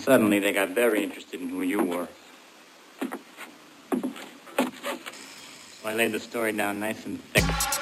suddenly they got very interested in who you were. So I laid the story down nice and thick.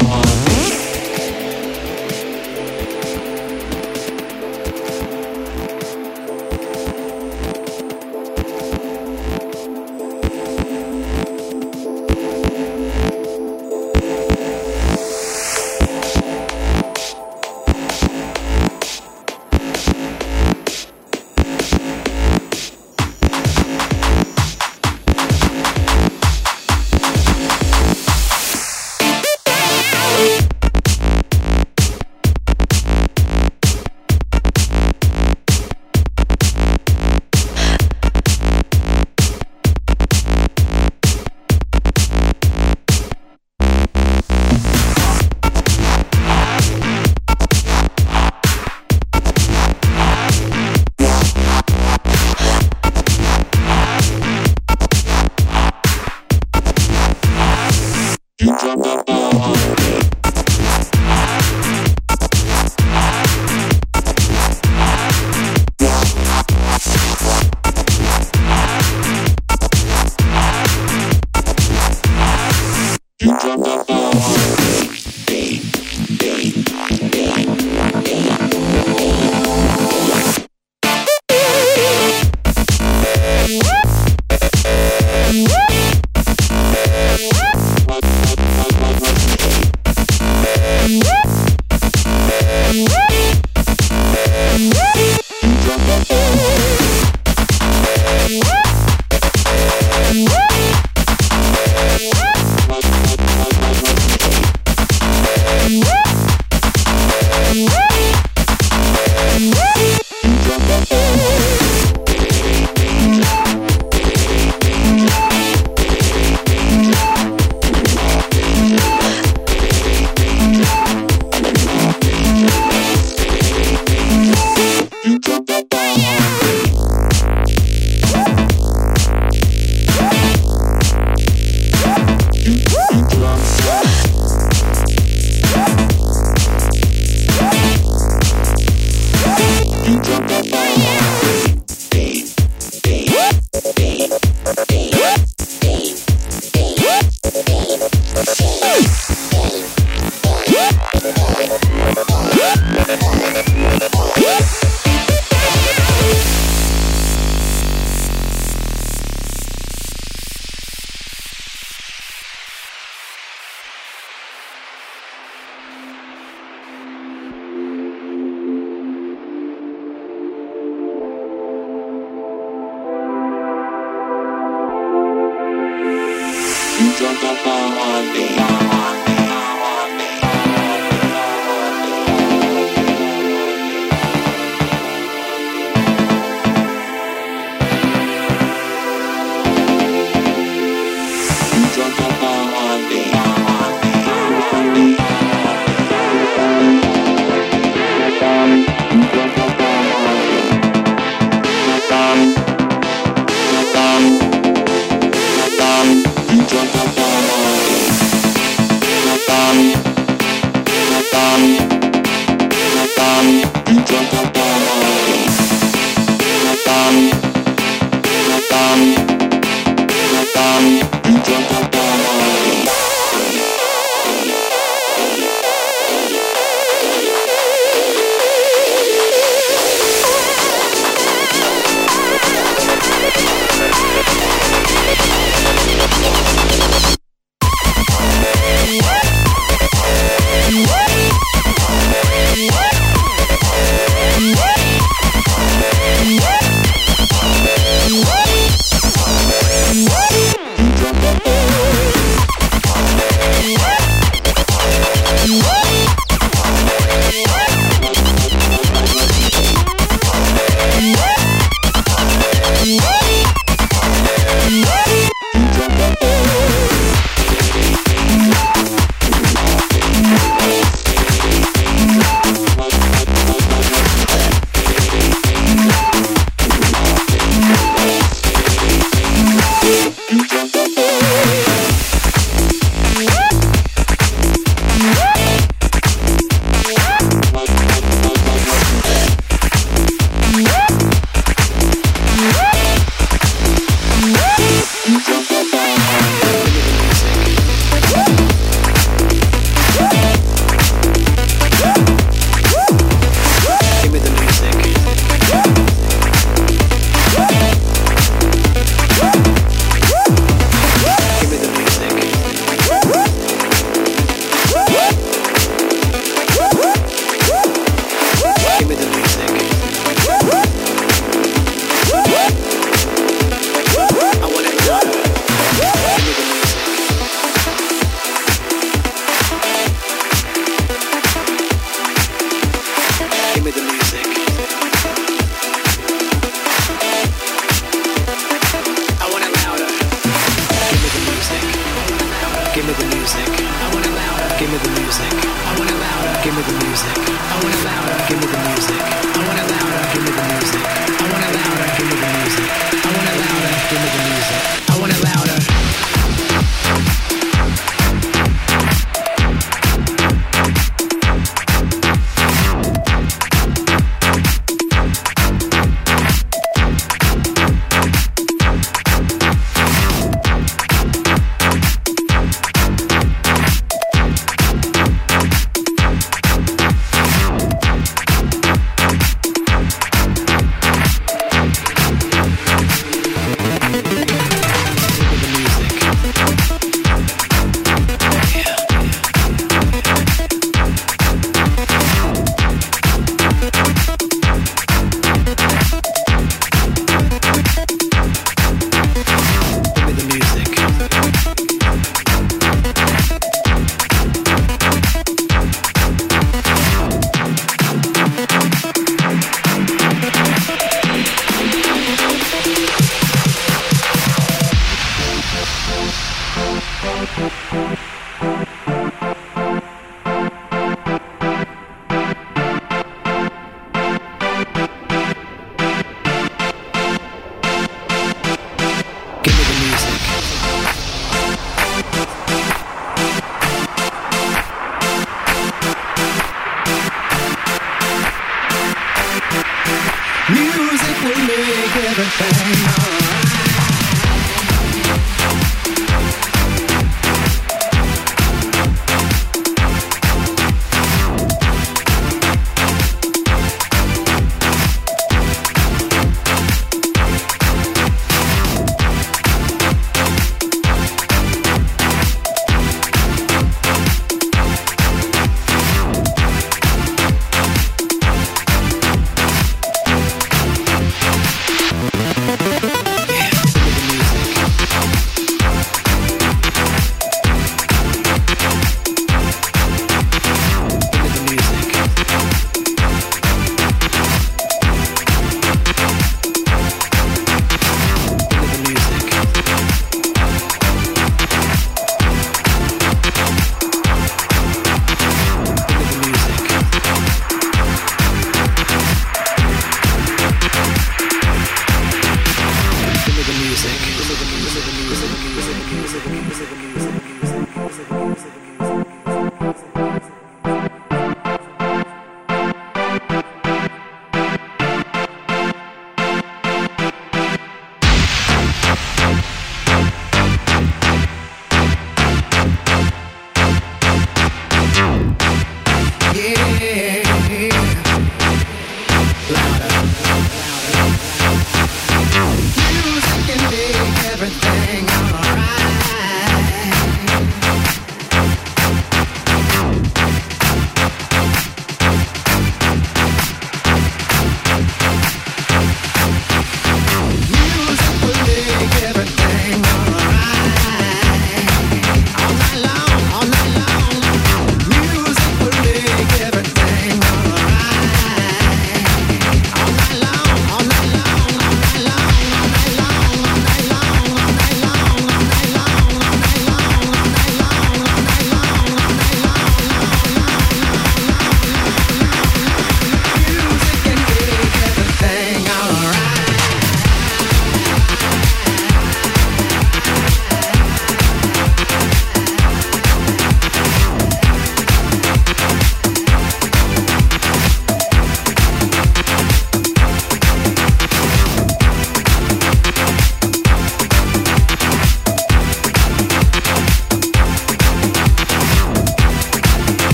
someone I want it louder. Give me the music. I want it louder. Give me the music. I want it louder. Give me the music. I want it louder. Give me the music. I want it louder. Give me the music.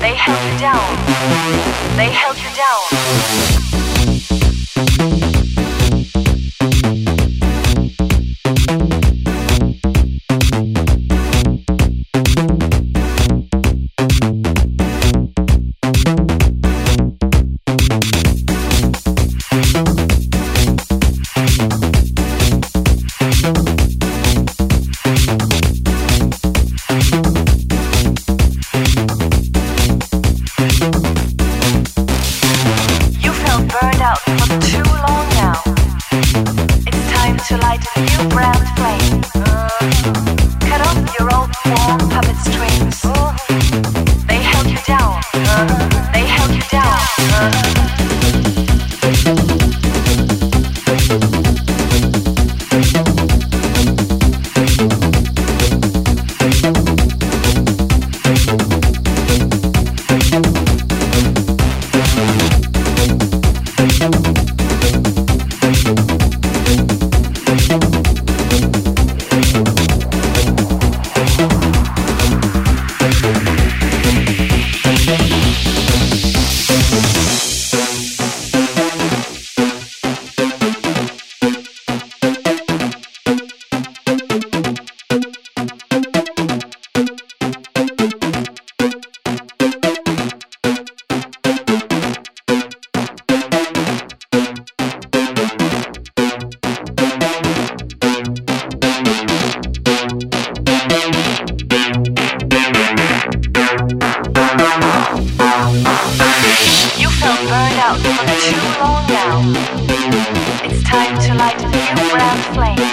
They held you down. They held you down.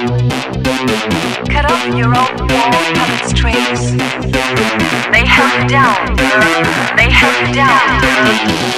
Cut off your own wall puppet strings. They held you down. They held you down.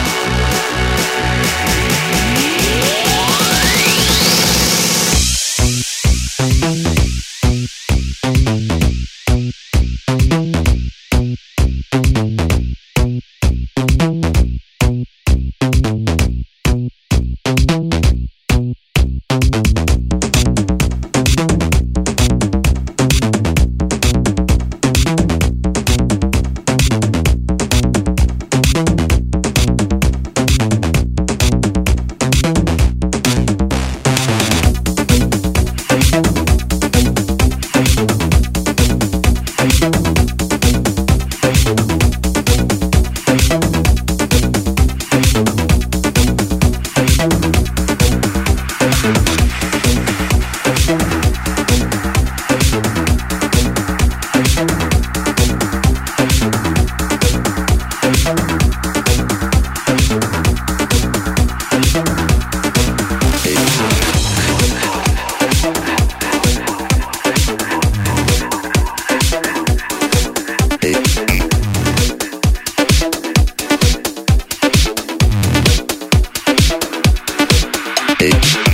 Hey.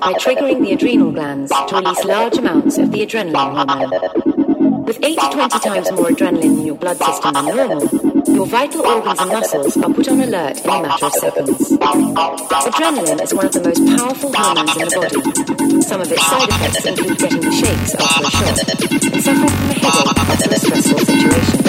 By triggering the adrenal glands to release large amounts of the adrenaline hormone. With 8 to 20 times more adrenaline in your blood system than normal, your vital organs and muscles are put on alert in a matter of seconds. Adrenaline is one of the most powerful hormones in the body. Some of its side effects include getting the shakes after a shot and suffering from a headache after a stressful situation.